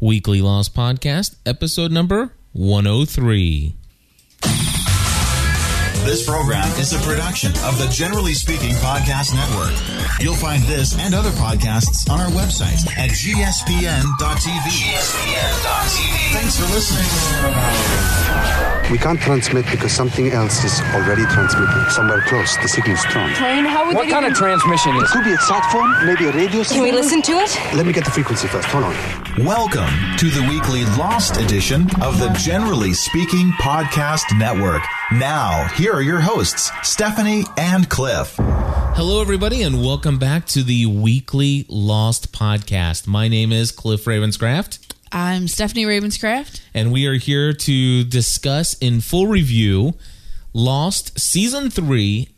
Weekly Lost Podcast, episode number 103. This program is a production of the Generally Speaking Podcast Network. You'll find this and other podcasts on our website at gspn.tv. Thanks for listening. We can't transmit because something else is already transmitting. Somewhere close, the signal is strong. Plane, how would What they kind of transmission is It Could be a sat phone, maybe a radio Can we listen to it? Let me get the frequency first. Hold on. Welcome to the weekly Lost edition of the Generally Speaking Podcast Network. Now, here are your hosts, Stephanie and Cliff. Hello, everybody, and welcome back to the Weekly Lost Podcast. My name is Cliff Ravenscraft, I'm Stephanie Ravenscraft. and we are here to discuss in full review Lost Season 3,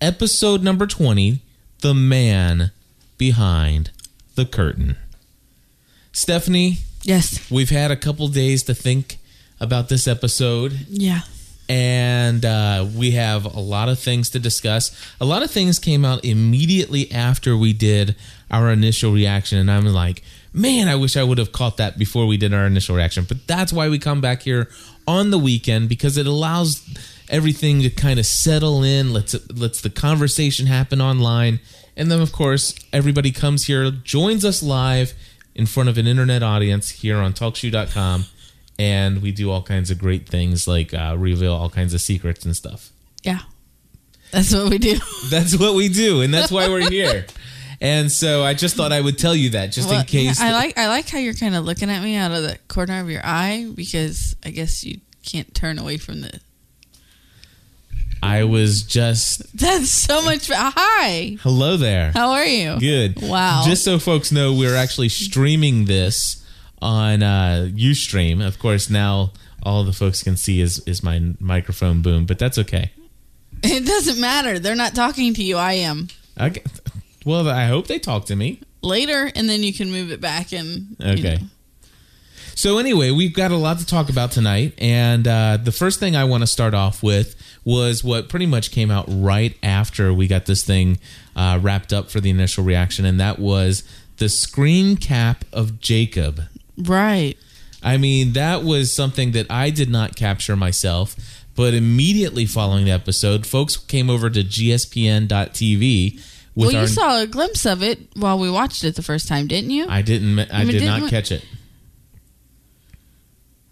Episode number 20 The Man Behind the Curtain. Stephanie, Yes. we've had a couple days to think about this episode. Yeah. And uh, we have a lot of things to discuss. A lot of things came out immediately after we did our initial reaction, and I'm like, man, I wish I would have caught that before we did our initial reaction. But that's why we come back here on the weekend because it allows everything to kind of settle in, lets lets the conversation happen online, and then of course everybody comes here, joins us live in front of an internet audience here on TalkShoe.com and we do all kinds of great things like uh, reveal all kinds of secrets and stuff. Yeah. That's what we do. That's what we do, and that's why we're here. And so I just thought I would tell you that just Well, in case. I like I like how you're kind of looking at me out of the corner of your eye because I guess you can't turn away from the. I was just That's so much. Hi. hello there. How are you? Good. Wow. Just so folks know, we're actually streaming this on uh, UStream. Of course, now all the folks can see is is my microphone boom, but that's okay. It doesn't matter. They're not talking to you. I am. Okay. Well, I hope they talk to me. Later, and then you can move it back and. Okay. know. So anyway, we've got a lot to talk about tonight, and uh, the first thing I want to start off with was what pretty much came out right after we got this thing uh, wrapped up for the initial reaction, and that was the screen cap of Jacob. Right. I mean, that was something that I did not capture myself, but immediately following the episode, folks came over to gspn.tv with Well, you our. saw a glimpse of it while we watched it the first time, didn't you? I didn't. I mean, did didn't we- catch it.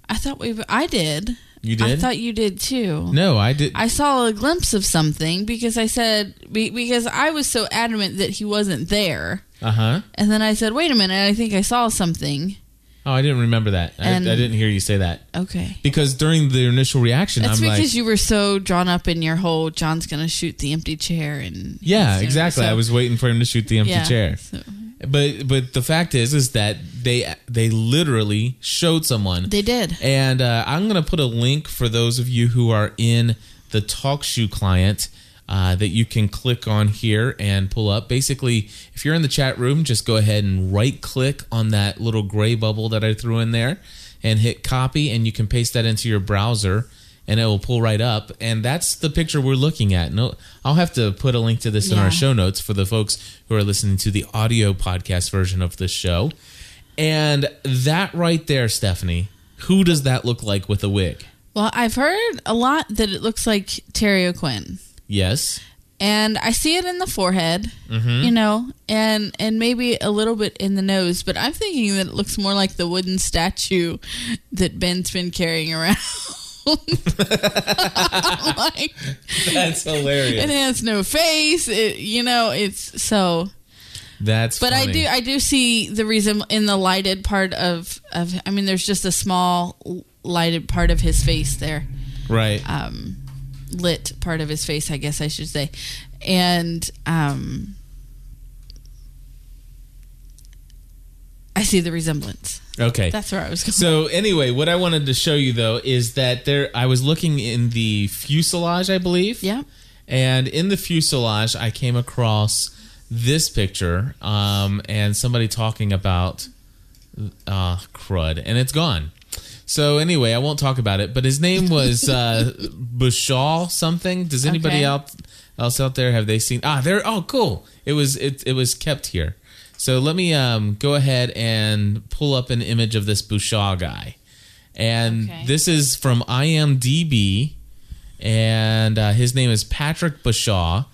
I thought we. I did. You did. I thought you did too. no, I did. I saw a glimpse of something because I said because I was so adamant that he wasn't there, Uh huh. and then I said, "Wait a minute, I think I saw something." Oh, I didn't remember that. I, I And- didn't hear you say that. Okay, because during the initial reaction, that's I'm It's because like, you were so drawn up in your whole John's gonna shoot the empty chair and yeah, you know, exactly. so- I was waiting for him to shoot the empty yeah, chair. so- But but the fact is, is that they they literally showed someone, they did. and uh, I'm gonna put a link for those of you who are in the TalkShoe client. Uh, that you can click on here and pull up. Basically, if you're in the chat room, just go ahead and right click on that little gray bubble that I threw in there and hit copy, and you can paste that into your browser and it will pull right up. And that's the picture we're looking at. No, I'll have to put a link to this in our show notes for the folks who are listening to the audio podcast version of this show. And that right there, Stephanie, who does that look like with a wig? Well, I've heard a lot that it looks like Terry O'Quinn. Yes. and I see it in the forehead, Mm-hmm. you know, and and maybe a little bit in the nose, but I'm thinking that it looks more like the wooden statue that Ben's been carrying around. like That's hilarious. it has no face, it, you know, it's so. That's But I do I do see the reason in the lighted part of of I mean, there's just a small lighted part of his face there right. um, lit part of his face, I guess I should say. And um, I see the resemblance. okay. That's where I was going. So anyway, what I wanted to show you though is that there I was looking in the fuselage, I believe. yeah. And in the fuselage, I came across this picture um, and somebody talking about uh, crud, and it's gone. So anyway, I won't talk about it. But his name was uh, Bashal something. Does anybody Okay. out else out there have they seen? Ah, there. Oh, cool. It was it it was kept here. So let me um, go ahead and pull up an image of this Bouchard guy. And Okay. this is from IMDb, and uh, his name is Patrick Bouchard.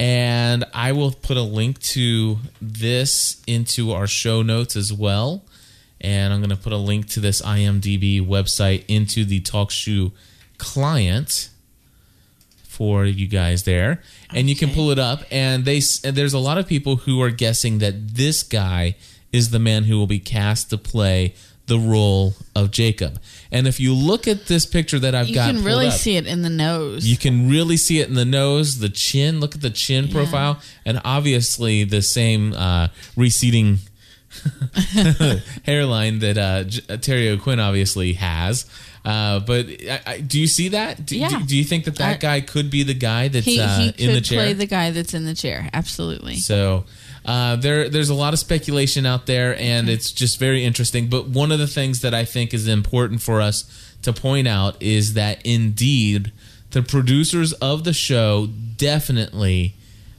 And I will put a link to this into our show notes as well. And I'm going to put a link to this IMDb website into the TalkShoe client for you guys there, and you can pull it up. And they and there's a lot of people who are guessing that this guy is the man who will be cast to play the role of Jacob. And if you look at this picture that I've You got, you can really up, see it in the nose. you can really see it in the nose, the chin. Look at the chin profile, and obviously the same uh, receding hairline that uh, J- Terry O'Quinn obviously has. Uh, but I, I, do you see that? Do, Yeah. do, do you think that that I- guy could be the guy that's he, uh, he in the could chair? play the guy that's in the chair. Absolutely. So uh, there, there's a lot of speculation out there, and it's just very interesting. But one of the things that I think is important for us to point out is that indeed the producers of the show definitely,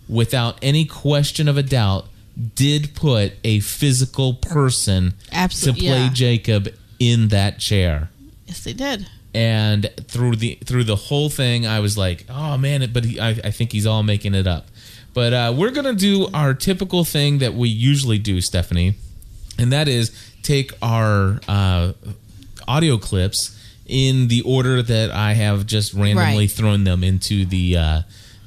without any question of a doubt, did put a physical person Absol- to play yeah. Jacob in that chair Yes, they did. and through the through the whole thing i was like oh man but he, I, I think he's all making it up but uh, we're gonna do our typical thing that we usually do stephanie and that is take our uh, audio clips in the order that i have just randomly Right. thrown them into the uh,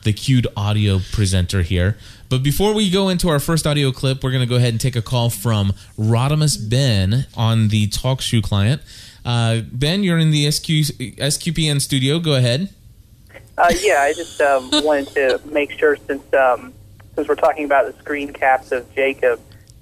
the queued audio presenter here but before we go into our first audio clip, we're going to go ahead and take a call from Rodimus Ben on the TalkShoe client. Uh, ben, you're in the SQ, SQPN studio. Go ahead. Uh, yeah, I just um, wanted to make sure since um, since we're talking about the screen caps of Jacob,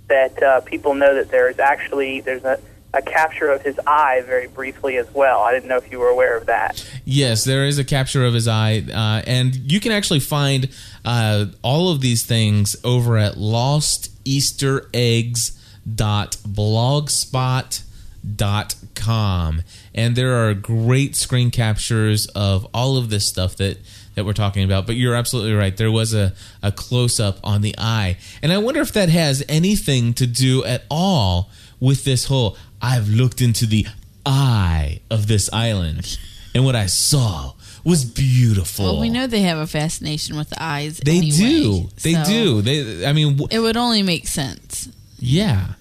that uh, people know that there is actually there's a, a capture of his eye very briefly as well. I didn't know if you were aware of that. Yes, there is a capture of his eye, uh, and you can actually find uh, all of these things over at losteastereggs.blogspot.com. And there are great screen captures of all of this stuff that, that we're talking about. But you're absolutely right. There was a, a close up on the eye. And I wonder if that has anything to do at all with this whole I've looked into the eye of this island. And what I saw was beautiful. Well, we know they have a fascination with the eyes. they anyway, do. They so do. They. I mean, w- It would only make sense. yeah.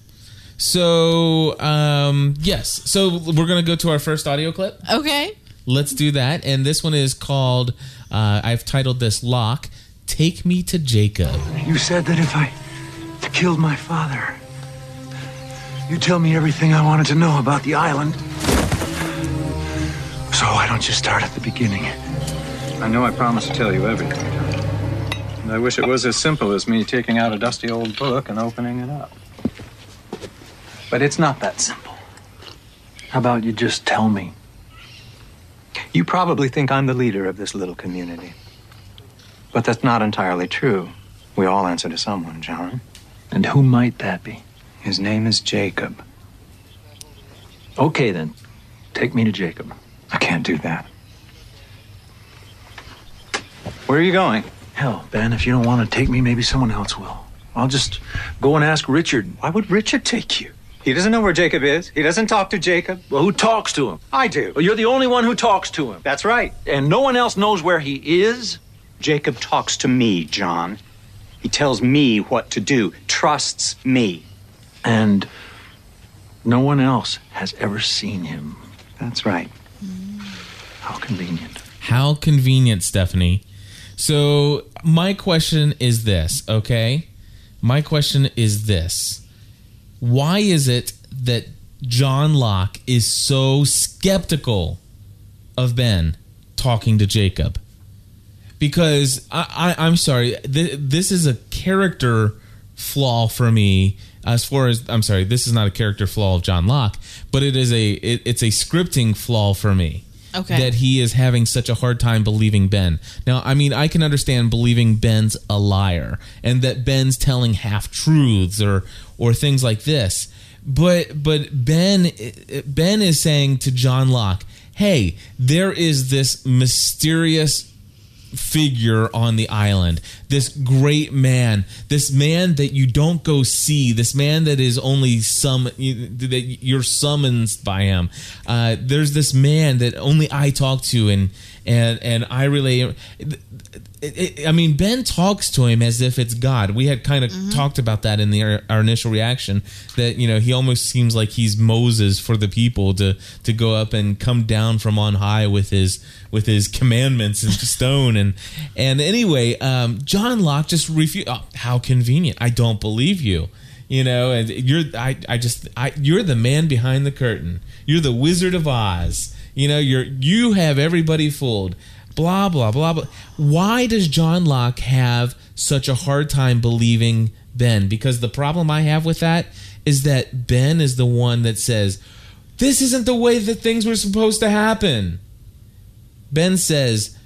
So, um, yes. So we're gonna go to our first audio clip. Okay. Let's do that. And this one is called. Uh, I've titled this "Locke." Take me to Jacob. You said that if I killed my father, you'd tell me everything I wanted to know about the island. So why don't you start at the beginning? I know I promised to tell you everything. And I wish it was as simple as me taking out a dusty old book and opening it up. But it's not that simple. How about you just tell me? You probably think I'm the leader of this little community. But that's not entirely true. We all answer to someone, John. And who might that be? His name is Jacob. Okay then, take me to Jacob. I can't do that. Where are you going? Hell, Ben, if you don't want to take me, maybe someone else will. I'll just go and ask Richard. Why would Richard take you? He doesn't know where Jacob is. He doesn't talk to Jacob. Well, who talks to him? I do. Well, you're the only one who talks to him. That's right. And no one else knows where he is? Jacob talks to me, John. He tells me what to do, trusts me. And no one else has ever seen him. That's right. How convenient. How convenient, Stephanie. So, my question is this, okay? My question is this. Why is it that John Locke is so skeptical of Ben talking to Jacob? Because I, I, I'm sorry, th- this is a character flaw for me. As far as I'm sorry, this is not a character flaw of John Locke, but it is a it, it's a scripting flaw for me Okay. that he is having such a hard time believing Ben. Now, I mean, I can understand believing Ben's a liar and that Ben's telling half truths or or things like this. But but Ben Ben is saying to John Locke, "Hey, there is this mysterious figure on the island this great man, this man that you don't go see, this man that is only some that you're summoned by him. Uh, there's this man that only I talk to, and and and I it, I mean, Ben talks to him as if it's God. We had kind of Mm-hmm. talked about that in the our, our initial reaction. That you know he almost seems like he's Moses for the people to to go up and come down from on high with his with his commandments and stone and and anyway, um, John Locke just refused. Oh, how convenient! I don't believe you. You know, and you're I I just I you're the man behind the curtain. You're the Wizard of Oz. You know, you're you have everybody fooled blah blah blah blah. Why does John Locke have such a hard time believing Ben? Because the problem I have with that is that Ben is the one that says this isn't the way that things were supposed to happen. Ben says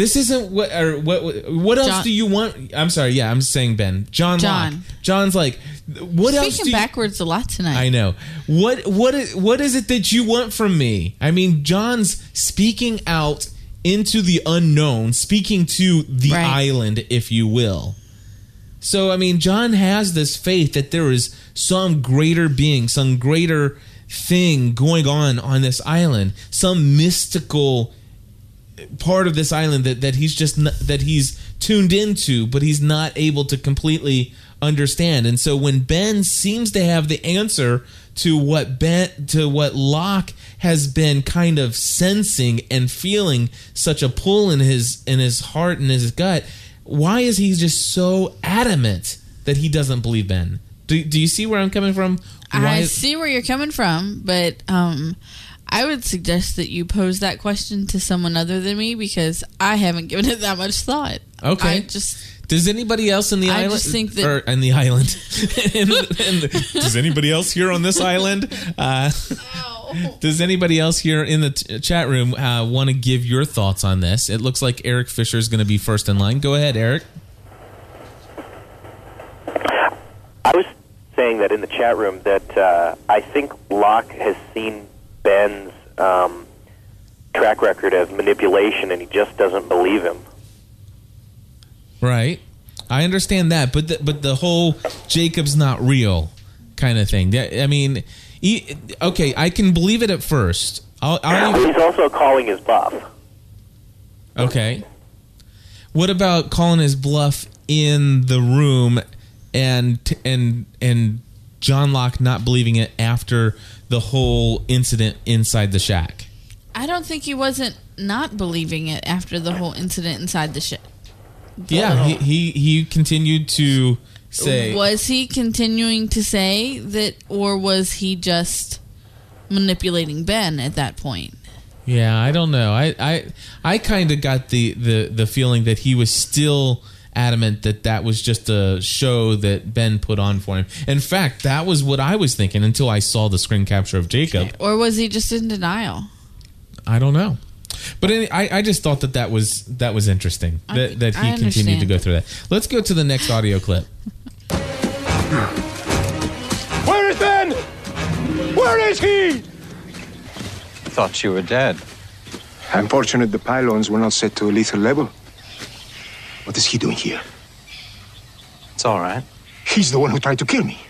this isn't what or what what else John- do you want? I'm sorry, yeah, I'm saying Ben. John, John. Locke. John's like what else do Speaking you, backwards a lot tonight. I know. What what is, what is it that you want from me? I mean, John's speaking out into the unknown, speaking to the Right. island, if you will. So I mean, John has this faith that there is some greater being, some greater thing going on on this island, some mystical part of this island that, that he's just not, that he's tuned into but he's not able to completely understand. And so when ben seems to have the answer to what ben to what locke has been kind of sensing and feeling such a pull in his in his heart and his gut why is he just so adamant that he doesn't believe ben? Do, do you see where i'm coming from? I see where you're coming from, but um, I would suggest that you pose that question to someone other than me because I haven't given it that much thought. Okay. I just Does anybody else in the I island? just think that- or in the island. in in the- does anybody else here on this island? Uh, does anybody else here in the t- chat room uh, want to give your thoughts on this? It looks like Eric Fisher is going to be first in line. Go ahead, Eric. I was saying that in the chat room that uh, I think Locke has seen Ben's um, track record of manipulation, and he just doesn't believe him. Right. I understand that, but the, but the whole Jacob's not real kind of thing. I mean, e- okay, I can believe it at first. I'll, I'll he's also calling his bluff. Okay. What about calling his bluff in the room and and and John Locke not believing it after the whole incident inside the shack? I don't think he wasn't not believing it after the whole incident inside the ship. Yeah, he he, he continued to say Was he continuing to say that, or was he just manipulating Ben at that point? Yeah, I don't know. I I I kind of got the, the the feeling that he was still adamant that that was just a show that Ben put on for him. In fact, that was what I was thinking until I saw the screen capture of Jacob. Or was he just in denial? I don't know. But any, I, I just thought that that was that was interesting I- that, that he continued to go through that. Let's go to the next audio clip. Where is Ben? Where is he? Thought you were dead. I'm fortunate the pylons were not set to a lethal level. What is he doing here? It's all right. He's the one who tried to kill me.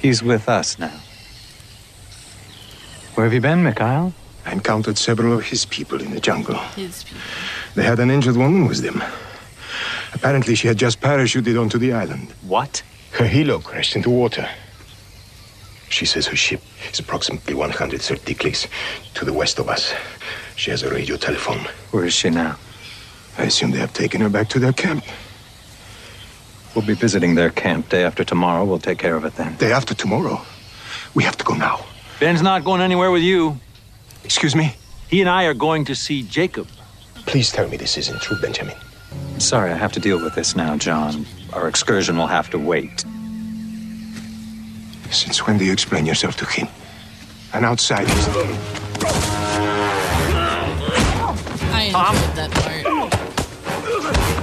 He's with us now. Where have you been, Mikhail? I encountered several of his people in the jungle. His people. They had an injured woman with them. Apparently, she had just parachuted onto the island. What? Her helo crashed into water. She says her ship is approximately 130 clicks to the west of us. She has a radio telephone. Where is she now? I assume they have taken her back to their camp. We'll be visiting their camp day after tomorrow. We'll take care of it then. Day after tomorrow. We have to go now. Ben's not going anywhere with you. Excuse me? He and I are going to see Jacob. Please tell me this isn't true, Benjamin. I'm sorry, I have to deal with this now, John. Our excursion will have to wait. Since when do you explain yourself to him? An outsider. I enjoyed that part.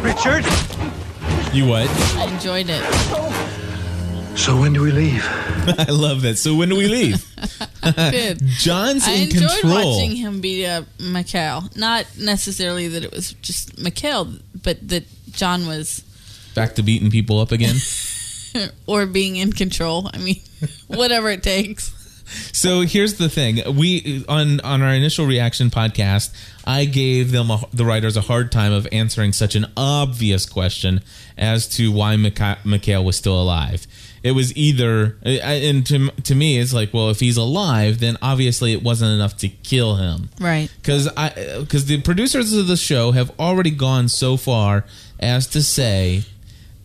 Richard? You what? I enjoyed it. So when do we leave? I love that. So when do we leave? Good. John's I in enjoyed control. watching him beat up Mikhail. Not necessarily that it was just Mikhail, but that John was back to beating people up again. or being in control. I mean, whatever it takes. So here's the thing: we on on our initial reaction podcast, I gave them a, the writers a hard time of answering such an obvious question as to why Mikhail was still alive. It was either, and to to me, it's like, well, if he's alive, then obviously it wasn't enough to kill him, Right. because I because the producers of the show have already gone so far as to say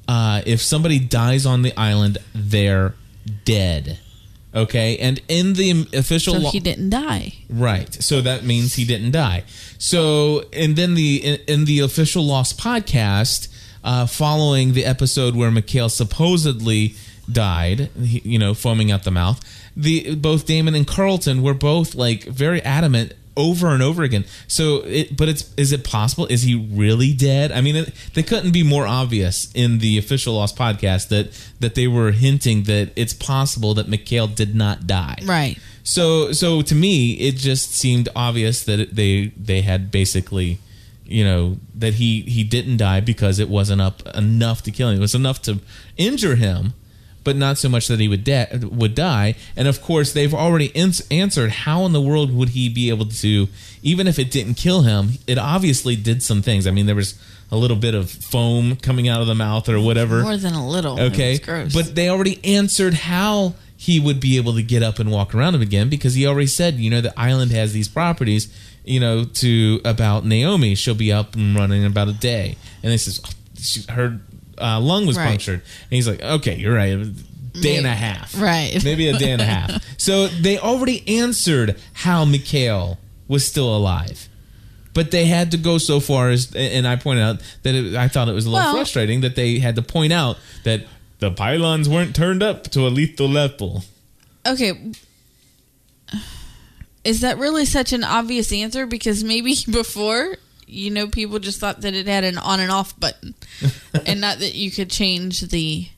uh, if somebody dies on the island, they're dead. Okay, and in the official So law, he didn't die. right? So that means he didn't die. So and then the in, in the official Lost podcast, uh, following the episode where Mikhail supposedly died, he, you know, foaming out the mouth, the both Damon and Carlton were both like very adamant over and over again. So, it, but it's is it possible? Is he really dead? I mean, it, they couldn't be more obvious in the official Lost podcast that that they were hinting that it's possible that Mikhail did not die. Right. So, so to me, it just seemed obvious that they they had basically, you know, that he he didn't die because it wasn't up enough to kill him. It was enough to injure him, but not so much that he would de- would die. And of course, they've already ans- answered how in the world would he be able to, even if it didn't kill him, it obviously did some things. I mean, there was a little bit of foam coming out of the mouth or whatever. More than a little. It Okay, gross. but they already answered how he would be able to get up and walk around him again because he already said, you know, the island has these properties, you know, to about Naomi. She'll be up and running in about a day, and they says oh, she, her uh, lung was Right. punctured, and he's like, okay, you're right, day and a half, Right. maybe a day and a half. So they already answered how Mikhail was still alive. But they had to go so far as, and I pointed out that it, I thought it was a little Well- frustrating that they had to point out that the pylons weren't turned up to a lethal level. okay. Is that really such an obvious answer? Because maybe before, you know, people just thought that it had an on and off button and not that you could change the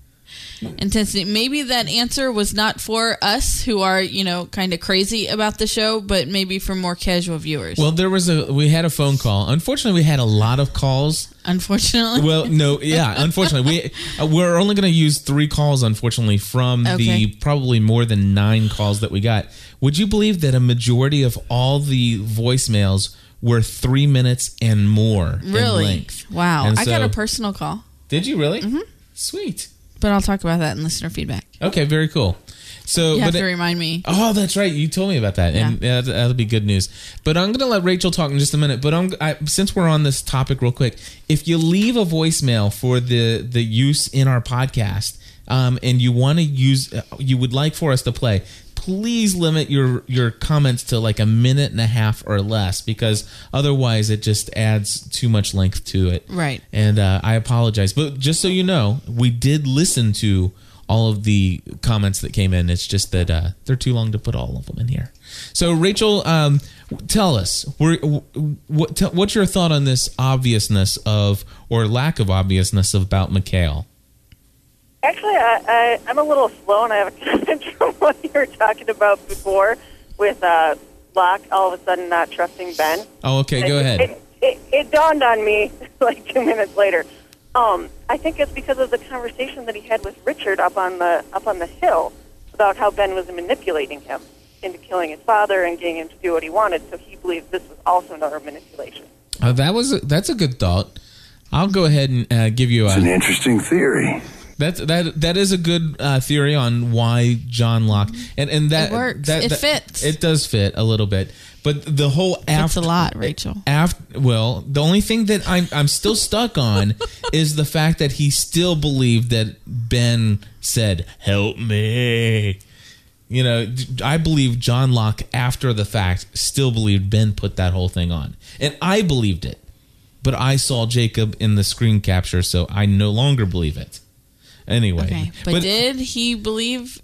intensity. Maybe that answer was not for us who are, you know, kind of crazy about the show, but maybe for more casual viewers. Well, there was a we had a phone call. Unfortunately, we had a lot of calls. Unfortunately. Well, no, yeah. Unfortunately, we uh, we're only going to use three calls. Unfortunately, from Okay. the probably more than nine calls that we got. Would you believe that a majority of all the voicemails were three minutes and more in really? length? Wow. And I got a personal call, Did you really? Mm-hmm. Sweet. but I'll talk about that in listener feedback. Okay, very cool. So, You have but to it- remind me. Oh, that's right. You told me about that, and yeah. that'll, that'll be good news. But I'm going to let Rachel talk in just a minute. But I'm I, since we're on this topic, real quick, if you leave a voicemail for the the use in our podcast, um, and you want to use, uh, you would like for us to play. Please limit your your comments to like a minute and a half or less, because otherwise it just adds too much length to it. Right. And uh, I apologize, but just so you know, we did listen to all of the comments that came in. It's just that uh, they're too long to put all of them in here. So, Rachel, um, tell us, we're, what, tell, what's your thought on this obviousness of, or lack of obviousness about Mikhail? Actually, I, I, I'm a little slow, and I have a comment from what you were talking about before with uh, Locke all of a sudden not trusting Ben. Oh, okay, go It- ahead. It, it, it dawned on me like two minutes later. Um, I think it's because of the conversation that he had with Richard up on the up on the hill about how Ben was manipulating him into killing his father and getting him to do what he wanted. So he believed this was also another manipulation. Uh, that was a, that's a good thought. I'll go ahead and uh, give you a, It's an interesting theory. That's that that is a good uh, theory on why John Locke and and that It works. That, It that- fits. It does fit a little bit, but the whole It's after a lot, Rachel. after well, the only thing that I'm I'm still stuck on is the fact that he still believed that Ben said, "Help me." You know, I believe John Locke after the fact still believed Ben put that whole thing on, and I believed it, but I saw Jacob in the screen capture, so I no longer believe it. Anyway, Okay. But, did he believe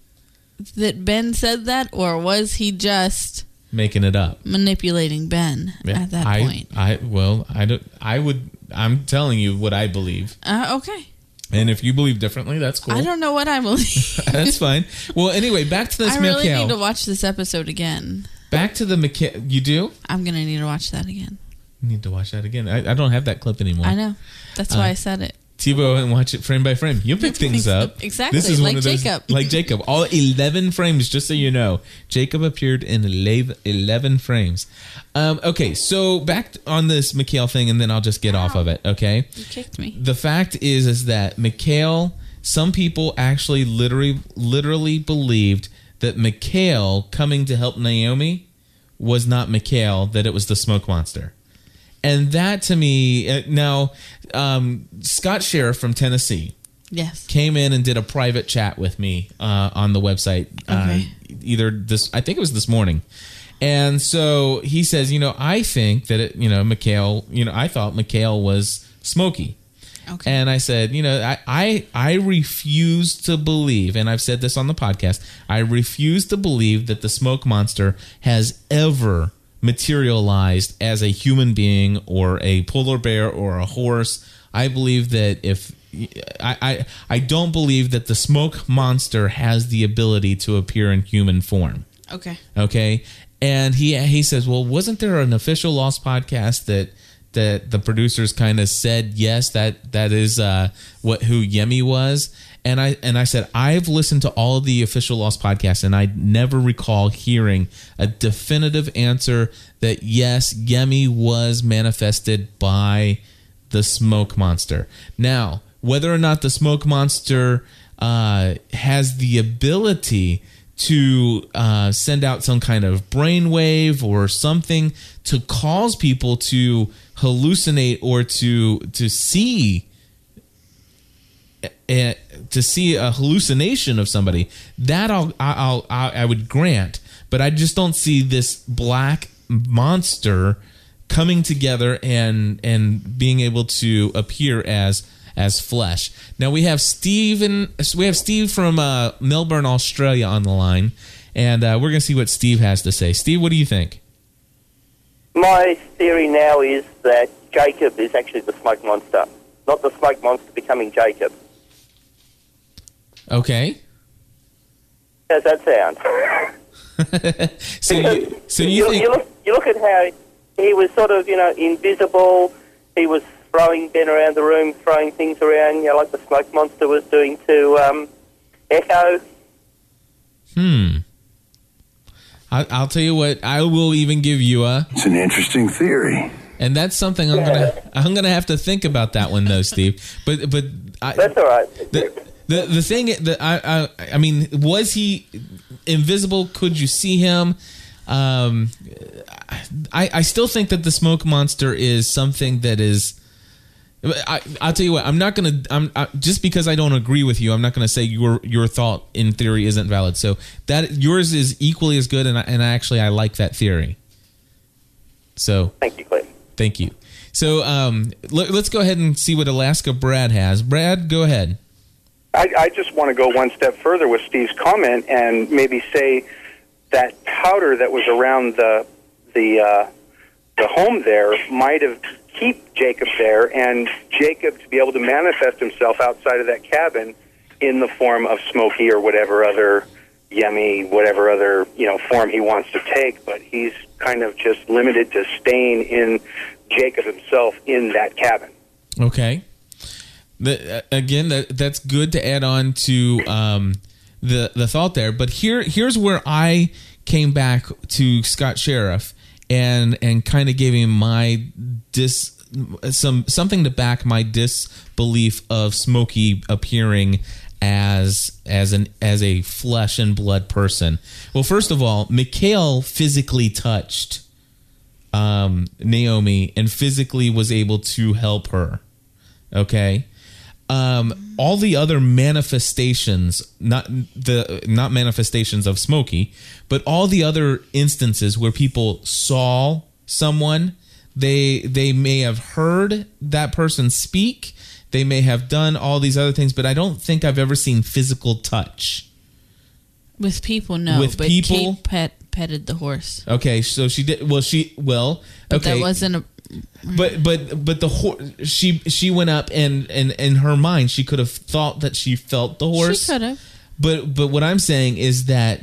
that Ben said that, or was he just making it up manipulating Ben Yeah, at that I, point? I well, I don't. I would. I'm telling you what I believe, Uh, okay. and if you believe differently, that's cool. I don't know what I believe. that's fine. Well, anyway, back to this I really Mikhail. need to watch this episode again. back to the Mikhail. You do I'm gonna need to watch that again. You need to watch that again. I, I don't have that clip anymore. I know. That's why Uh, I said it. TiVo and watch it frame by frame. You pick things up. Exactly, This is like one of those, Jacob. like Jacob. All eleven frames, just so you know. Jacob appeared in 11 frames. Um, okay, so back on this Mikhail thing, and then I'll just get off of it. Okay. You kicked me. The fact is, is that Mikhail. Some people actually literally, literally believed that Mikhail coming to help Naomi was not Mikhail; that it was the smoke monster. And that to me, uh, now um, Scott Sheriff from Tennessee Yes. came in and did a private chat with me uh, on the website. Uh, Okay. either this, I think it was this morning. And so he says, you know, I think that it, you know, Mikhail, you know, I thought Mikhail was smoky. Okay. And I said, you know, I, I I refuse to believe, and I've said this on the podcast, I refuse to believe that the smoke monster has ever materialized as a human being or a polar bear or a horse. I believe that if I, I I don't believe that the smoke monster has the ability to appear in human form. Okay. Okay, and he he says, well, wasn't there an official Lost podcast that that the producers kind of said yes that that is uh, what who Yemi was? And I and I said I've listened to all the official Lost podcasts, and I never recall hearing a definitive answer that yes, Yemi was manifested by the smoke monster. Now, whether or not the smoke monster uh, has the ability to uh, send out some kind of brainwave or something to cause people to hallucinate or to to see to see a hallucination of somebody that I'll, I'll I'll I would grant, but I just don't see this black monster coming together and and being able to appear as as flesh. Now we have Steven we have Steve from uh, Melbourne, Australia on the line, and uh, we're gonna see what Steve has to say. Steve, what do you think? My theory now is that Jacob is actually the smoke monster, not the smoke monster becoming Jacob. Okay. How's that sound? So you, so you you, think you look, you look at how he was sort of, you know, invisible. He was throwing Ben around the room, throwing things around, you know, like the smoke monster was doing to um, Eko. Hmm. I, I'll tell you what. I will even give you a. It's an interesting theory. And that's something I'm gonna I'm gonna have to think about that one though, Steve. But but I, That's all right. the the the thing that I I I mean was he invisible? Could you see him? Um, I I still think that the smoke monster is something that is. I, I'll tell you what. I'm not gonna. I'm I, just because I don't agree with you. I'm not gonna say your your thought in theory isn't valid. So that yours is equally as good, and I, and actually I like that theory. So thank you, Cliff. Thank you. So um, let, let's go ahead and see what Alaska Brad has. Brad, go ahead. I, I just want to go one step further with Steve's comment and maybe say that powder that was around the the uh, the home there might have keep Jacob there and Jacob to be able to manifest himself outside of that cabin in the form of Smokey or whatever other Yemi whatever other you know form he wants to take but he's kind of just limited to staying in Jacob himself in that cabin Okay. The, again, that that's good to add on to um, the the thought there. But here here's where I came back to Scott Sheriff and and kind of gave him my dis some something to back my disbelief of Smokey appearing as as an as a flesh and blood person. Well, first of all, Mikhail physically touched um, Naomi and physically was able to help her. Okay. Um, all the other manifestations, not the not manifestations of Smokey, but all the other instances where people saw someone, they they may have heard that person speak, they may have done all these other things, but I don't think I've ever seen physical touch. With people, no. With but people? Kate pet petted the horse. Okay, so she did. Well, she well. But okay, that wasn't a. but but but the horse. She she went up and and in her mind she could have thought that she felt the horse. She could have. but but what I'm saying is that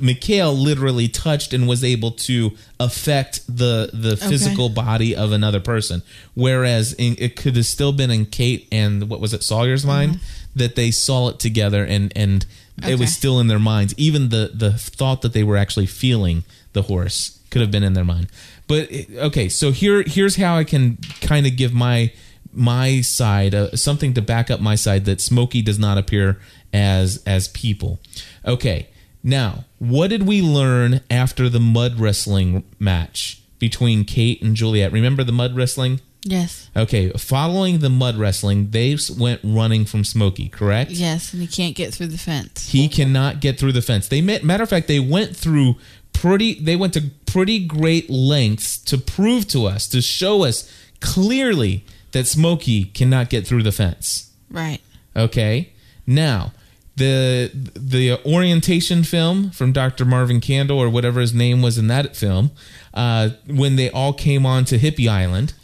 Mikhail literally touched and was able to affect the the Okay. physical body of another person, whereas in, it could have still been in Kate and what was it Sawyer's uh-huh. mind that they saw it together and and it was still in their minds. Even the the thought that they were actually feeling the horse could have been in their mind. But okay, so here here's how I can kind of give my my side uh, something to back up my side that Smokey does not appear as as people. Okay, now what did we learn after the mud wrestling match between Kate and Juliet? Remember the mud wrestling? Yes. Okay, following the mud wrestling, they went running from Smokey, correct? Yes, and he can't get through the fence. He cannot get through the fence. They met, matter of fact, they went through pretty. They went to pretty great lengths to prove to us, to show us clearly that Smokey cannot get through the fence. Right. Okay. Now, the the orientation film from Dr. Marvin Candle or whatever his name was in that film, uh, when they all came on to Hippie Island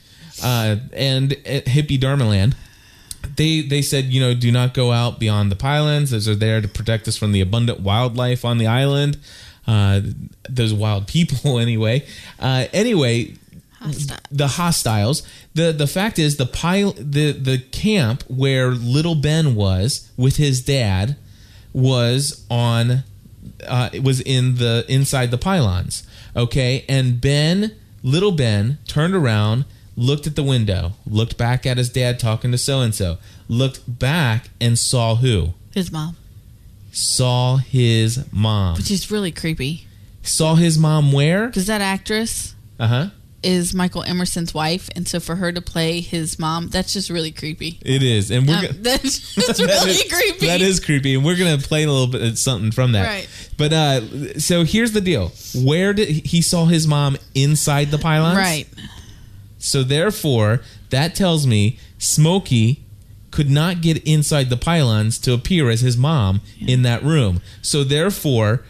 uh, and at Hippie Dharmaland, they they said you know do not go out beyond the pylons. Those are there to protect us from the abundant wildlife on the island. Uh, those wild people anyway. Uh, anyway, the hostiles. The the fact is the pile the the camp where little Ben was with his dad was on uh, it was in the inside the pylons. Okay, and Ben, little Ben, turned around, looked at the window, looked back at his dad talking to so and so, looked back and saw who? His mom, Saw his mom. which is really creepy. Saw his mom where? Because that actress Uh huh. is Michael Emerson's wife, and so for her to play his mom, that's just really creepy. It is, and we're Um, gonna, that's That really is- creepy. That is creepy, and we're gonna play a little bit of something from that. Right. But uh, so here's the deal: where did he saw his mom inside the pylons? right. So therefore, that tells me Smokey could not get inside the pylons to appear as his mom in that room. So therefore,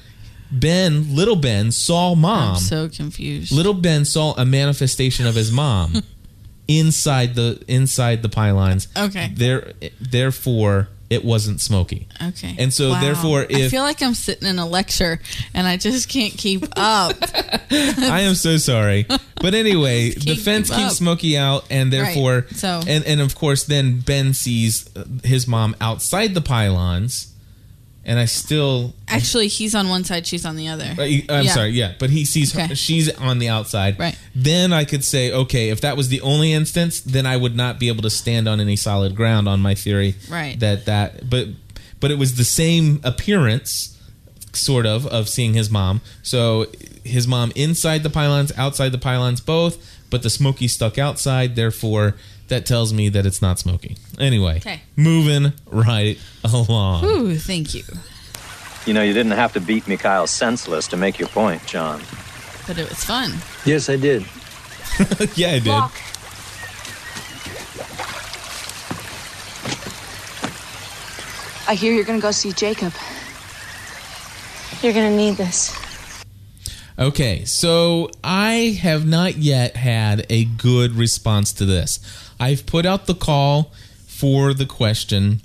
Ben, little Ben, saw mom. I'm so confused. Little Ben saw a manifestation of his mom inside the inside the pylons. Okay. There, therefore, it wasn't smoky. Okay. And so, Wow. therefore, I if feel like I'm sitting in a lecture and I just can't keep up. I am so sorry, but anyway, the fence keep keeps. Smokey out, and therefore, Right. So- and and of course, then Ben sees uh, his mom outside the pylons, and I still Actually, he's on one side, she's on the other. Uh, I'm Yeah. sorry, yeah, but he sees her, she's on the outside. Right. Then I could say, okay, if that was the only instance, then I would not be able to stand on any solid ground on my theory. Right. That that, but but it was the same appearance, sort of, of seeing his mom. So his mom inside the pylons, outside the pylons, both, but the Smoky stuck outside. Therefore, that tells me that it's not Smoky. Anyway, Okay. moving right along. Ooh, thank you. You know, you didn't have to beat Mikhail senseless to make your point, John. But it was fun. Yes, I did. yeah, I did. I hear you're gonna go see Jacob. You're gonna need this. Okay, so I have not yet had a good response to this. I've put out the call for the question,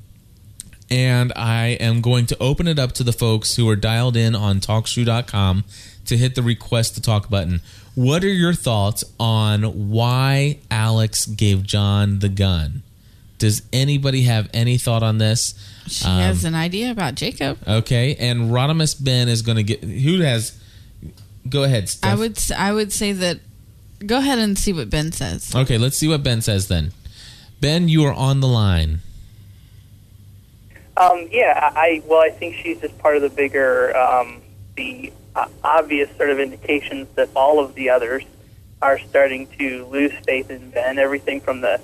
and I am going to open it up to the folks who are dialed in on talkshoe.com to hit the request to talk button. What are your thoughts on why Alex gave John the gun? Does anybody have any thought on this? She Um, has an idea about Jacob. Okay, and Rodimus Ben is going to get. Who has? Go ahead, Steph. I would s- I would say that go ahead and see what Ben says. Okay, let's see what Ben says then. Ben, you are on the line. Um, yeah, I well, I think she's just part of the bigger, um, the uh, obvious sort of indications that all of the others are starting to lose faith in Ben. Everything from the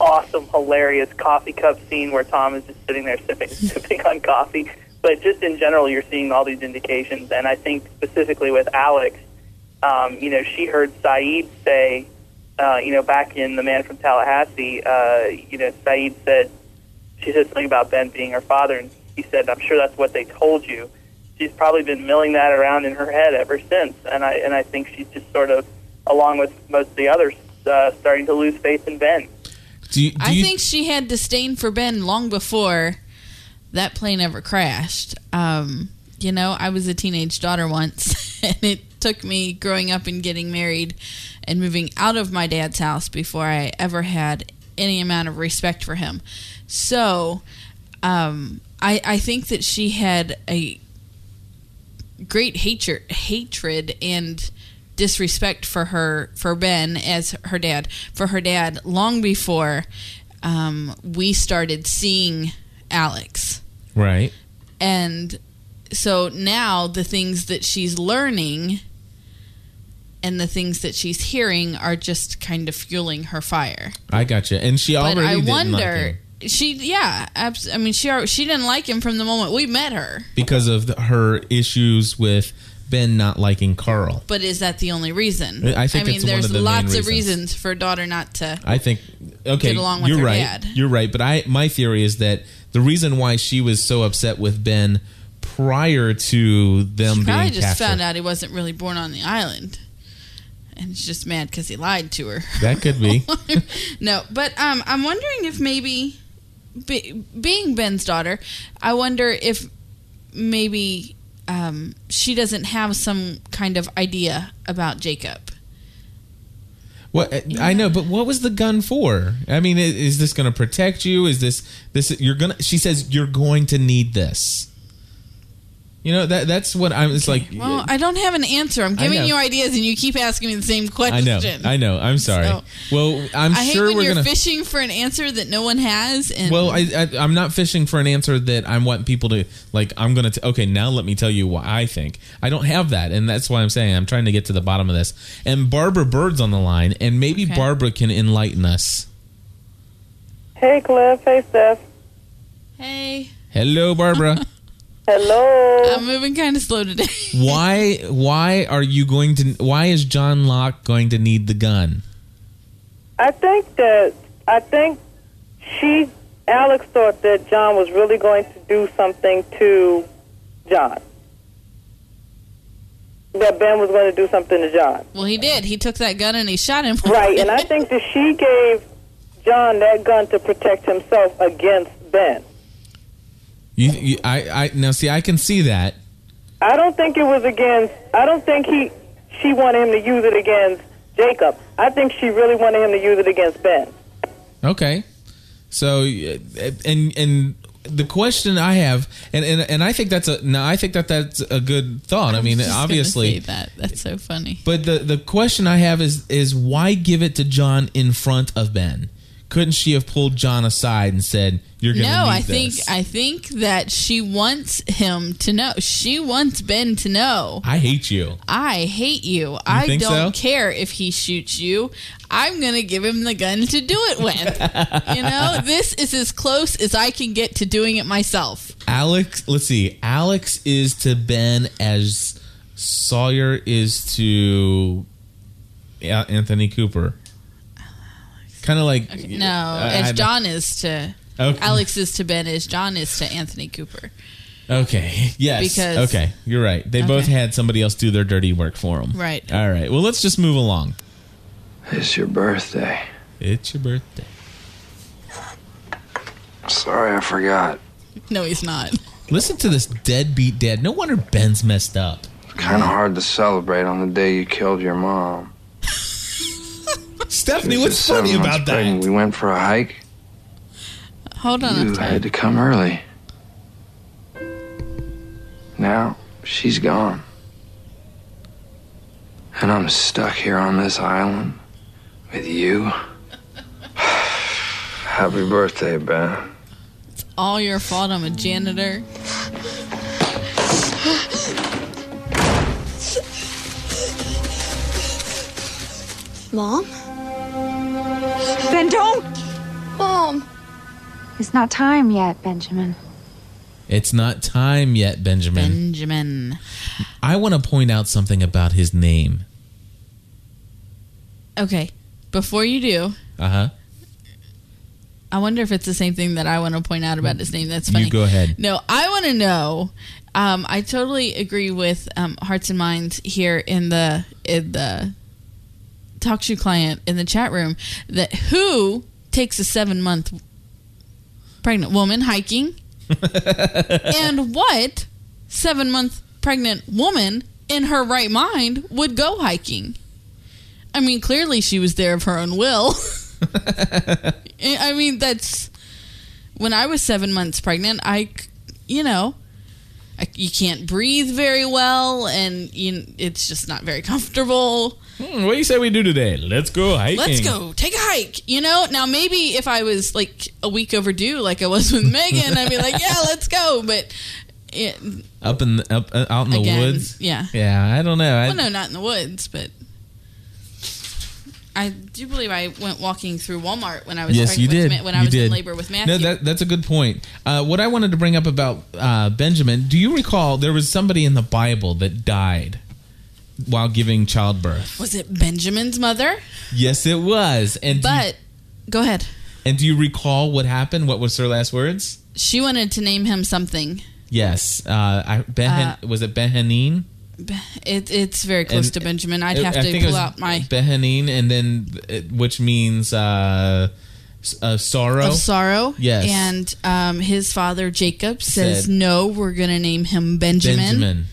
awesome, hilarious coffee cup scene where Tom is just sitting there sipping, sipping on coffee, but just in general, you're seeing all these indications. And I think specifically with Alex, um, you know, she heard Sayid say, uh, you know, back in The Man from Tallahassee, uh, you know, Sayid said, she said something about Ben being her father, and he said, "I'm sure that's what they told you." She's probably been milling that around in her head ever since, and I and I think she's just sort of, along with most of the others, uh, starting to lose faith in Ben. Do you, do I you, think she had disdain for Ben long before that plane ever crashed. Um, you know, I was a teenage daughter once, and it took me growing up and getting married and moving out of my dad's house before I ever had any amount of respect for him. So, um, I I think that she had a great hatred hatred and disrespect for her for Ben as her dad for her dad long before um, we started seeing Alex Right. and so now the things that she's learning and the things that she's hearing are just kind of fueling her fire I got you. And she already but I didn't like wonder she yeah abs- I mean she al- she didn't like him from the moment we met her because of the, her issues with Ben not liking Carl. But is that the only reason? I think I mean, there's the lots of reasons. reasons for a daughter not to. I think okay, Get along with you're her right. dad. You're right, but I my theory is that the reason why she was so upset with Ben prior to them She probably being just captured. found out he wasn't really born on the island, and she's just mad because he lied to her. That could be. no, but um, I'm wondering if maybe, be, being Ben's daughter, I wonder if maybe um, she doesn't have some kind of idea about Jacob. What I know, but what was the gun for? I mean, is this going to protect you? Is this this you're gonna? She says you're going to need this. You know that that's what I'm. It's like Well, I don't have an answer. I'm giving you ideas, and you keep asking me the same question. I question. know, I know. I'm sorry. So- well, I'm I hate sure when we're you're gonna. fishing for an answer that no one has. And Well, I, I, I'm not fishing for an answer that I want people to like. I'm gonna. T- okay, now let me tell you what I think. I don't have that, and that's why I'm saying I'm trying to get to the bottom of this. And Barbara Bird's on the line, and maybe Okay. Barbara can enlighten us. Hey, Cliff. Hey, Steph. hey, Hello, Barbara. Hello. I'm moving kind of slow today. why? Why are you going to? Why is John Locke going to need the gun? I think that I think she, Alex, thought that John was really going to do something to John. That Ben was going to do something to John. well, he did. He took that gun and he shot him. Right, and I think that she gave John that gun to protect himself against Ben. You, you I, I now see. I can see that. I don't think it was against. I don't think he. She wanted him to use it against Jacob. I think she really wanted him to use it against Ben. Okay. So and and the question I have, and and, and I think that's a no, I think that that's a good thought. I mean, Just obviously, say that that's so funny. but the the question I have is is why give it to John in front of Ben? Couldn't she have pulled John aside and said, "You're going to No, I think this"? I think that she wants him to know. She wants Ben to know. I hate you. I hate you. I think don't so? care if he shoots you. I'm gonna give him the gun to do it with. you know, this is as close as I can get to doing it myself. Alex, let's see. Alex is to Ben as Sawyer is to Anthony Cooper. Kind of like No, I- as I- John is to Okay. Alex is to Ben, as John is to Anthony Cooper. Okay. Yes. Because- okay, you're right. They both had somebody else do their dirty work for them. Right. All right. Well, let's just move along. It's your birthday. It's your birthday. Sorry, I forgot. No, he's not. Listen to this deadbeat dad. No wonder Ben's messed up. Kind of hard to celebrate on the day you killed your mom. Stephanie, She what's funny months about that? pregnant. We went for a hike. Hold on. You had to come early. Now she's gone. And I'm stuck here on this island with you. Happy birthday, Ben. It's all your fault. I'm a janitor. Mom? Ben, don't! Mom! It's not time yet, Benjamin. It's not time yet, Benjamin. Benjamin. I want to point out something about his name. Okay. Before you do, Uh huh. I wonder if it's the same thing that I want to point out about his name. That's funny. You go ahead. No, I want to know. Um, I totally agree with um, Hearts and Minds here in the in the TalkShoe client in the chat room that who takes a seven month pregnant woman hiking and what seven month pregnant woman in her right mind would go hiking? I mean, clearly she was there of her own will. I mean, that's when I was seven months pregnant. I, you know, you can't breathe very well, and you, it's just not very comfortable. Hmm, what do you say we do today? Let's go hiking. Let's go take a hike. You know, now maybe if I was like a week overdue, like I was with Megan, I'd be like, yeah, let's go. But it, Up in the, up uh, out in the Again, woods. yeah. Yeah, I don't know. I, well, no, not in the woods, but I do believe I went walking through Walmart when I was yes, you did. with when I You was in labor with Matthew. No, that, that's a good point. Uh, what I wanted to bring up about uh, Benjamin, do you recall there was somebody in the Bible that died while giving childbirth? was it Benjamin's mother? Yes, it was. And do you- But go ahead. and do you recall what happened? What was her last words? She wanted to name him something. Yes, uh, I, ben, was it Behanin? It, it's very close And- to Benjamin. I'd I- have to it pull out my Behanin, and then which means uh, uh, sorrow. of sorrow. Yes. And um, his father Jacob says, Said- "No, we're going to name him Benjamin, Benjamin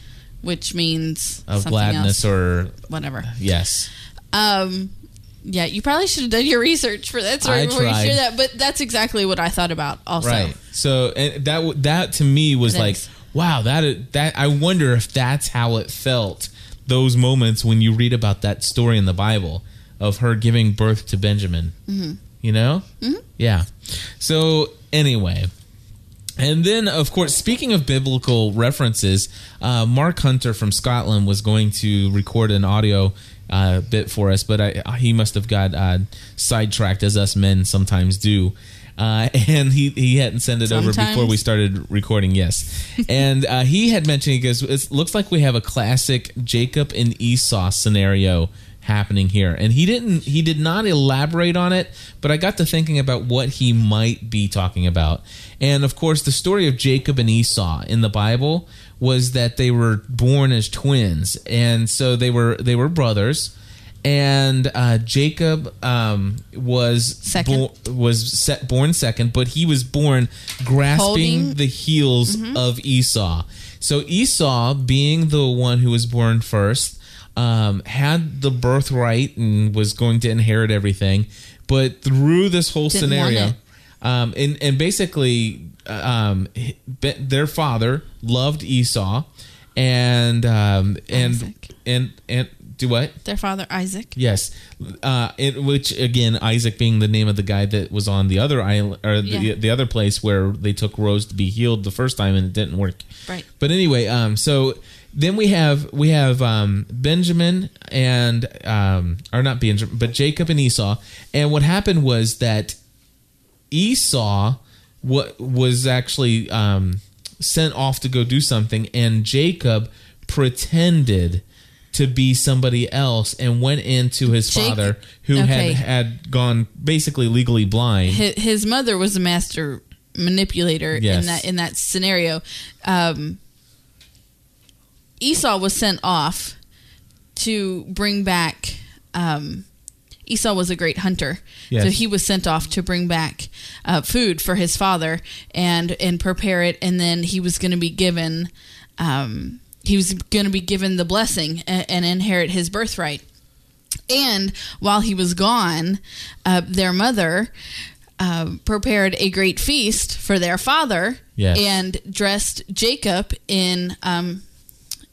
which means of something gladness else. or whatever." yes. Um, yeah, you probably should have done your research for that story I before tried. you share that. But that's exactly what I thought about. Also, Right. So and that that to me was It like. Wow, that that I wonder if that's how it felt those moments when you read about that story in the Bible of her giving birth to Benjamin. Mhm. You know? Mhm. Yeah. So anyway, and then of course, speaking of biblical references, uh, Mark Hunter from Scotland was going to record an audio. Uh, bit for us, but I, he must have got uh, sidetracked as us men sometimes do, uh, and he he hadn't sent it over before we started recording. Yes, and uh, he had mentioned he goes, "It looks like we have a classic Jacob and Esau scenario happening here," and he didn't he did not elaborate on it, but I got to thinking about what he might be talking about, and of course, the story of Jacob and Esau in the Bible was that they were born as twins, and so they were they were brothers and uh, Jacob um, was Second. bo- was set, born second, but he was born grasping Holding- the heels Mhm. of Esau. So Esau, being the one who was born first, um, had the birthright and was going to inherit everything. But through this whole Didn't scenario, um, and and basically, uh, um, their father loved Esau, and um, and and and do what? their father Isaac. Yes, uh, it, which again, Isaac being the name of the guy that was on the other island or the, Yeah. the other place where they took Rose to be healed the first time and it didn't work. Right. But anyway, um, so then we have we have um, Benjamin and um, or not Benjamin, but Jacob and Esau. And what happened was that Esau what was actually um, sent off to go do something, and Jacob pretended to be somebody else and went into his Jac- father, who Okay. had had gone basically legally blind. His, his mother was a master manipulator Yes. in that in that scenario. Um, Esau was sent off to bring back. Um, Esau was a great hunter, Yes. so he was sent off to bring back uh, food for his father and and prepare it, and then he was going to be given. Um, he was going to be given the blessing and, and inherit his birthright. And while he was gone, uh, their mother uh, prepared a great feast for their father Yes. and dressed Jacob in um,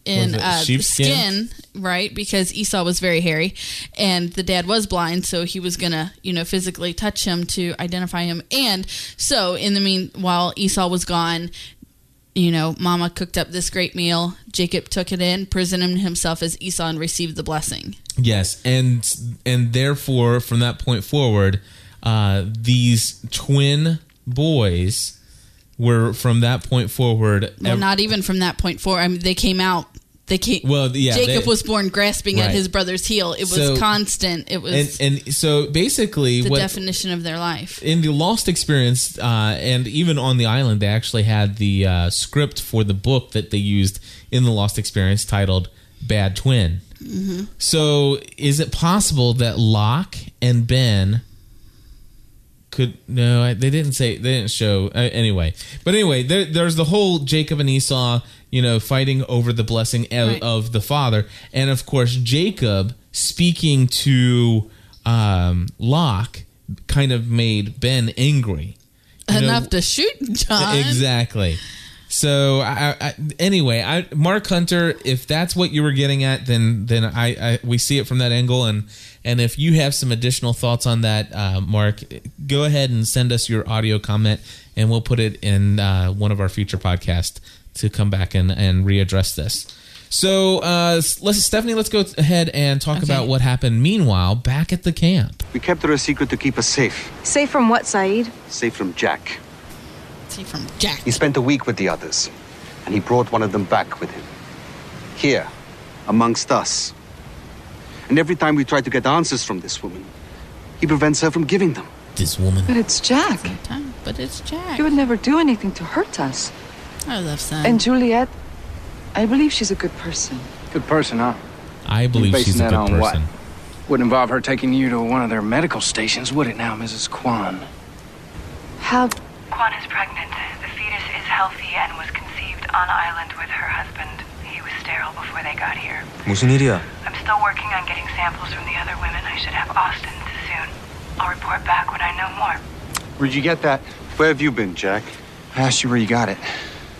in uh, sheepskin? skin, right? Because Esau was very hairy, and the dad was blind, so he was gonna, you know, physically touch him to identify him. And so, in the meanwhile, Esau was gone. You know, Mama cooked up this great meal. Jacob took it in, presented himself as Esau, and received the blessing. Yes, and and therefore, from that point forward, uh, these twin boys were from that point forward. Well, ev- not even from that point forward. I mean, they came out. They came. Well, yeah, Jacob they- was born grasping at his brother's heel. It was So- constant. It was and and so basically, the what definition of their life. in the Lost experience, uh, and even on the island, they actually had the uh, script for the book that they used in the Lost experience titled "Bad Twin." hmm So, is it possible that Locke and Ben could no, they didn't say they didn't show uh, anyway. But anyway, there, there's the whole Jacob and Esau, you know, fighting over the blessing of, Right. of the father, and of course Jacob speaking to um, Locke kind of made Ben angry. You know, Enough to shoot John. Exactly. So I, I, anyway, I, Mark Hunter, if that's what you were getting at, then then I, I we see it from that angle, and and if you have some additional thoughts on that, uh, Mark, go ahead and send us your audio comment, and we'll put it in uh, one of our future podcasts to come back and and readdress this. So uh, let's Stephanie, let's go ahead and talk about what happened. Meanwhile, back at the camp. We kept her a secret to keep us safe. Safe from what, Sayid? Safe from Jack. Safe from Jack. He spent a week with the others, and he brought one of them back with him. Here, amongst us. And every time we try to get answers from this woman, he prevents her from giving them. This woman. But it's Jack. But it's Jack. He would never do anything to hurt us. I love Sam. And Juliet, I believe she's a good person. Good person, huh? I believe she's a good person. What? Would involve her taking you to one of their medical stations, would it now, Mrs. Kwon? How? Kwon is pregnant. The fetus is healthy and was conceived on island with her husband. He was sterile before they got here. 무슨 I'm still working on getting samples from the other women. I should have Austen soon. I'll report back when I know more. Where'd you get that? Where have you been, Jack? I asked you where you got it.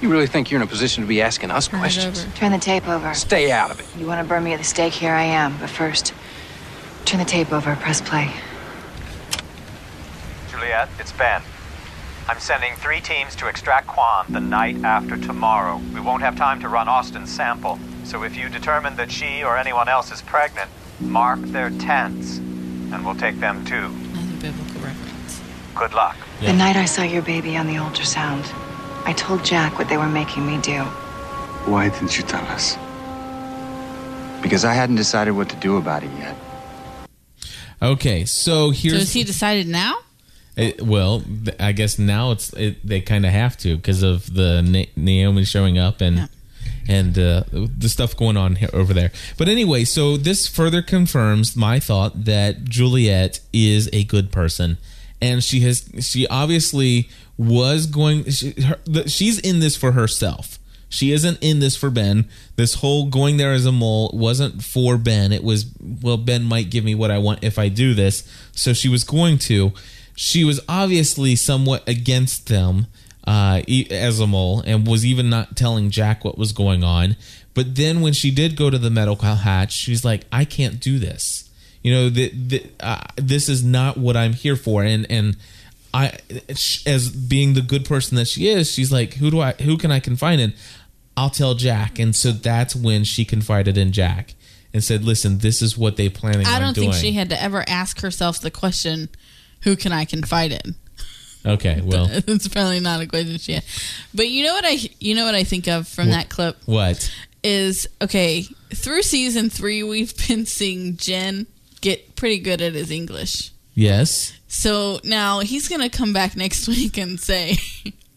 You really think you're in a position to be asking us questions? Turn the tape over. Stay out of it. You want to burn me at the stake? Here I am. But first, turn the tape over. Press play. Juliet, it's Ben. I'm sending three teams to extract Kwon the night after tomorrow. We won't have time to run Austen's sample. So if you determine that she or anyone else is pregnant, mark their tents, and we'll take them too. Another biblical reference. Good luck. The night I saw your baby on the ultrasound, I told Jack what they were making me do. Why didn't you tell us? Because I hadn't decided what to do about it yet. Okay, so So here's is he decided now? It, well, th- I guess now it's it, they kind of have to because of the Na- Naomi showing up and and uh, the stuff going on here, over there. But anyway, so this further confirms my thought that Juliet is a good person, and she has she obviously was going. She, her, the, she's in this for herself. She isn't in this for Ben. This whole going there as a mole wasn't for Ben. It was, well, Ben might give me what I want if I do this. So she was going to. She was obviously somewhat against them uh, as a mole and was even not telling Jack what was going on. But then when she did go to the medical hatch, she's like, I can't do this. You know, the, the, uh, this is not what I'm here for. And, and, I, as being the good person that she is, she's like, who do I, who can I confide in? I'll tell Jack. And so that's when she confided in Jack and said, listen, this is what they planning I don't doing. think she had to ever ask herself the question, "Who can I confide in?" okay, well, it's probably not a question she had. But you know what I, you know what I think of from that clip what? is okay. Through season three, we've been seeing Jin get pretty good at his English. Yes. So now he's gonna come back next week and say,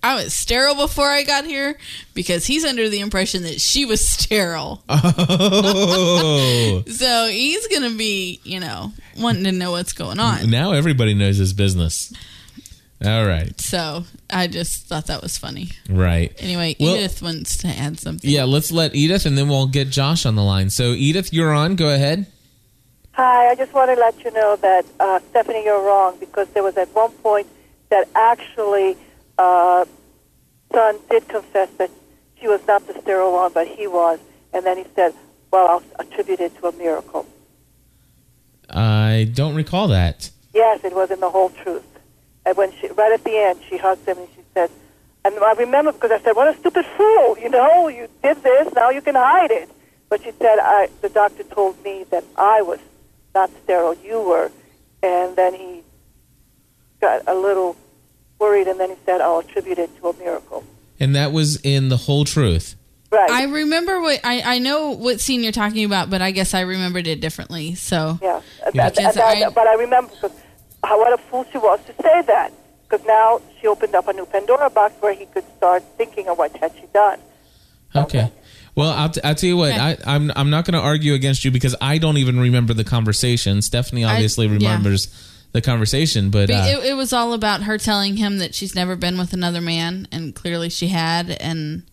"I was sterile before I got here," because he's under the impression that she was sterile. Oh. So he's gonna be, you know, wanting to know what's going on. now everybody knows his business. All right. So I just thought that was funny. Right. Anyway, Well- Edith wants to add something. Yeah, let's let Edith and then we'll get Josh on the line. So, Edith, you're on. Go ahead. Hi, I just want to let you know that uh, Stephanie, you're wrong because there was at one point that actually uh, Sun did confess that she was not the sterile one, but he was, and then he said, "Well, I'll attribute it to a miracle." I don't recall that. Yes, it was in the whole truth. And when she, right at the end, she hugged him and she said, and I remember because I said, "What a stupid fool! You know, you did this. Now you can hide it." But she said, "I." The doctor told me that I was not sterile. You were, and then he got a little worried, and then he said, "I'll attribute it to a miracle." And that was in The Whole Truth. Right. I remember what I, I know what scene you're talking about, but I guess I remembered it differently. So Yeah, Yeah. That- that- that- but I remember because how what a fool she was to say that. Because now she opened up a new Pandora box where he could start thinking of what had she done. Okay. Well, I'll, t- I'll tell you what. I, I'm I'm not going to argue against you because I don't even remember the conversation. Stephanie I- obviously yeah. remembers the conversation. But uh, it, it was all about her telling him that she's never been with another man, and clearly she had, and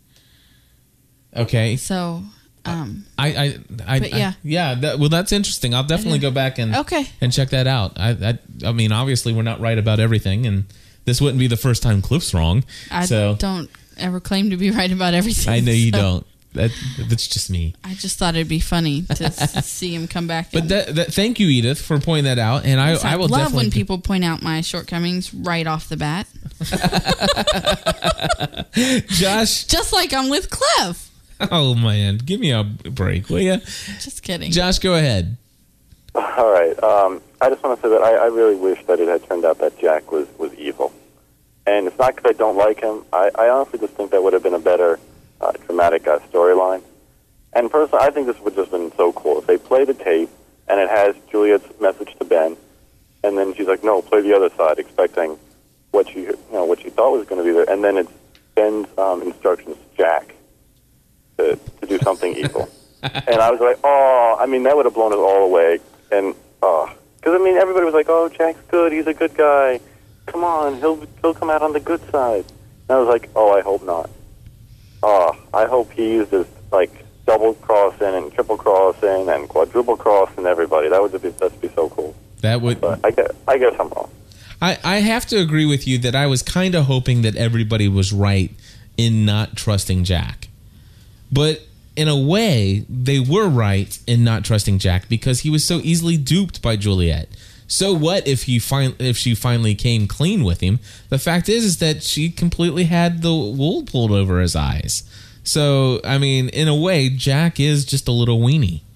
okay, so um, I, I, I, But yeah. I- yeah. That, well, that's interesting. I'll definitely go back and Okay. and check that out. I, I, I mean, obviously, we're not right about everything, and this wouldn't be the first time Cliff's wrong. I so don't ever claim to be right about everything. I know you so don't. That, that's just me. I just thought it'd be funny to see him come back. But that, that, thank you, Edith, for pointing that out. And I, So I will love definitely when people point out my shortcomings right off the bat. Josh. Just like I'm with Cliff. Oh man, give me a break, will you? Just kidding. Josh, go ahead. All right. Um, I just want to say that I, I really wish that it had turned out that Jack was, was evil. And it's not because I don't like him. I, I honestly just think that would have been a better uh, dramatic uh, storyline. And personally, I think this would just been so cool if they play the tape and it has Juliet's message to Ben, and then she's like, "No, play the other side," expecting what she you know what she thought was going to be there, and then it's Ben's um, instructions to Jack to to do something evil. and I was like, "Oh, I mean, that would have blown us all away." And oh, because I mean, everybody was like, "Oh, Jack's good. He's a good guy. Come on, he'll he'll come out on the good side." And I was like, "Oh, I hope not. Oh, I hope he's just like double crossing and triple crossing and quadruple crossing everybody. That would be that'd be so cool." That would. But I guess I guess I'm wrong. I, I have to agree with you that I was kind of hoping that everybody was right in not trusting Jack. But in a way, they were right in not trusting Jack because he was so easily duped by Juliet. So what if he fin- if she finally came clean with him? The fact is is that she completely had the wool pulled over his eyes. So I mean, in a way, Jack is just a little weenie.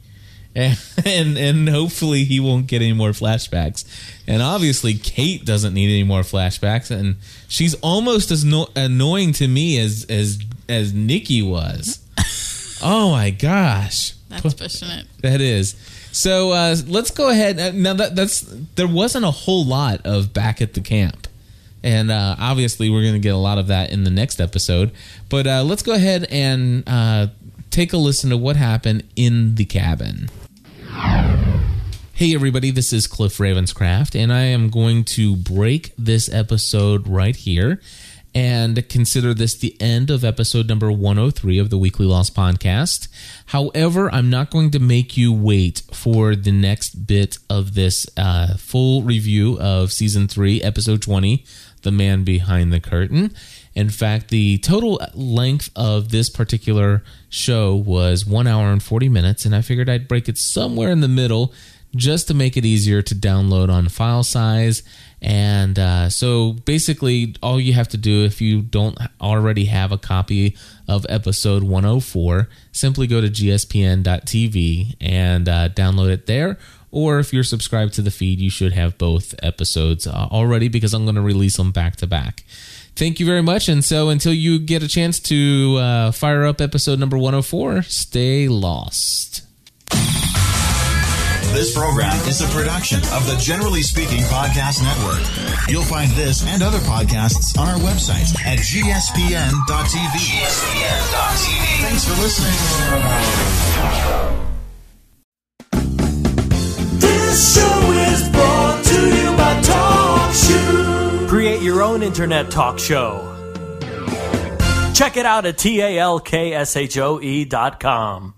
And, and and hopefully he won't get any more flashbacks. And obviously Kate doesn't need any more flashbacks and she's almost as no- annoying to me as as as Nikki was. oh my gosh. That's pushing it. That is. So uh, let's go ahead. uh, Now that that's there wasn't a whole lot of back at the camp, and uh, obviously we're going to get a lot of that in the next episode. But uh, let's go ahead and uh, take a listen to what happened in the cabin. Hey everybody, this is Cliff Ravenscraft, and I am going to break this episode right here and consider this the end of episode number 103 of the Weekly Lost Podcast. However, I'm not going to make you wait for the next bit of this uh, full review of season 3, episode 20, The Man Behind the Curtain. In fact, the total length of this particular show was one hour and 40 minutes, and I figured I'd break it somewhere in the middle just to make it easier to download on file size. And uh, so basically, all you have to do if you don't already have a copy of episode 104, simply go to gspn.tv and uh, download it there. Or if you're subscribed to the feed, you should have both episodes uh, already because I'm going to release them back to back. Thank you very much. And so until you get a chance to uh, fire up episode number 104, stay lost. This program is a production of the Generally Speaking Podcast Network. You'll find this and other podcasts on our website at gspn.tv. gspn.tv. Thanks for listening. This show is brought to you by TalkShoe. Create your own internet talk show. Check it out at talkshoe dot com.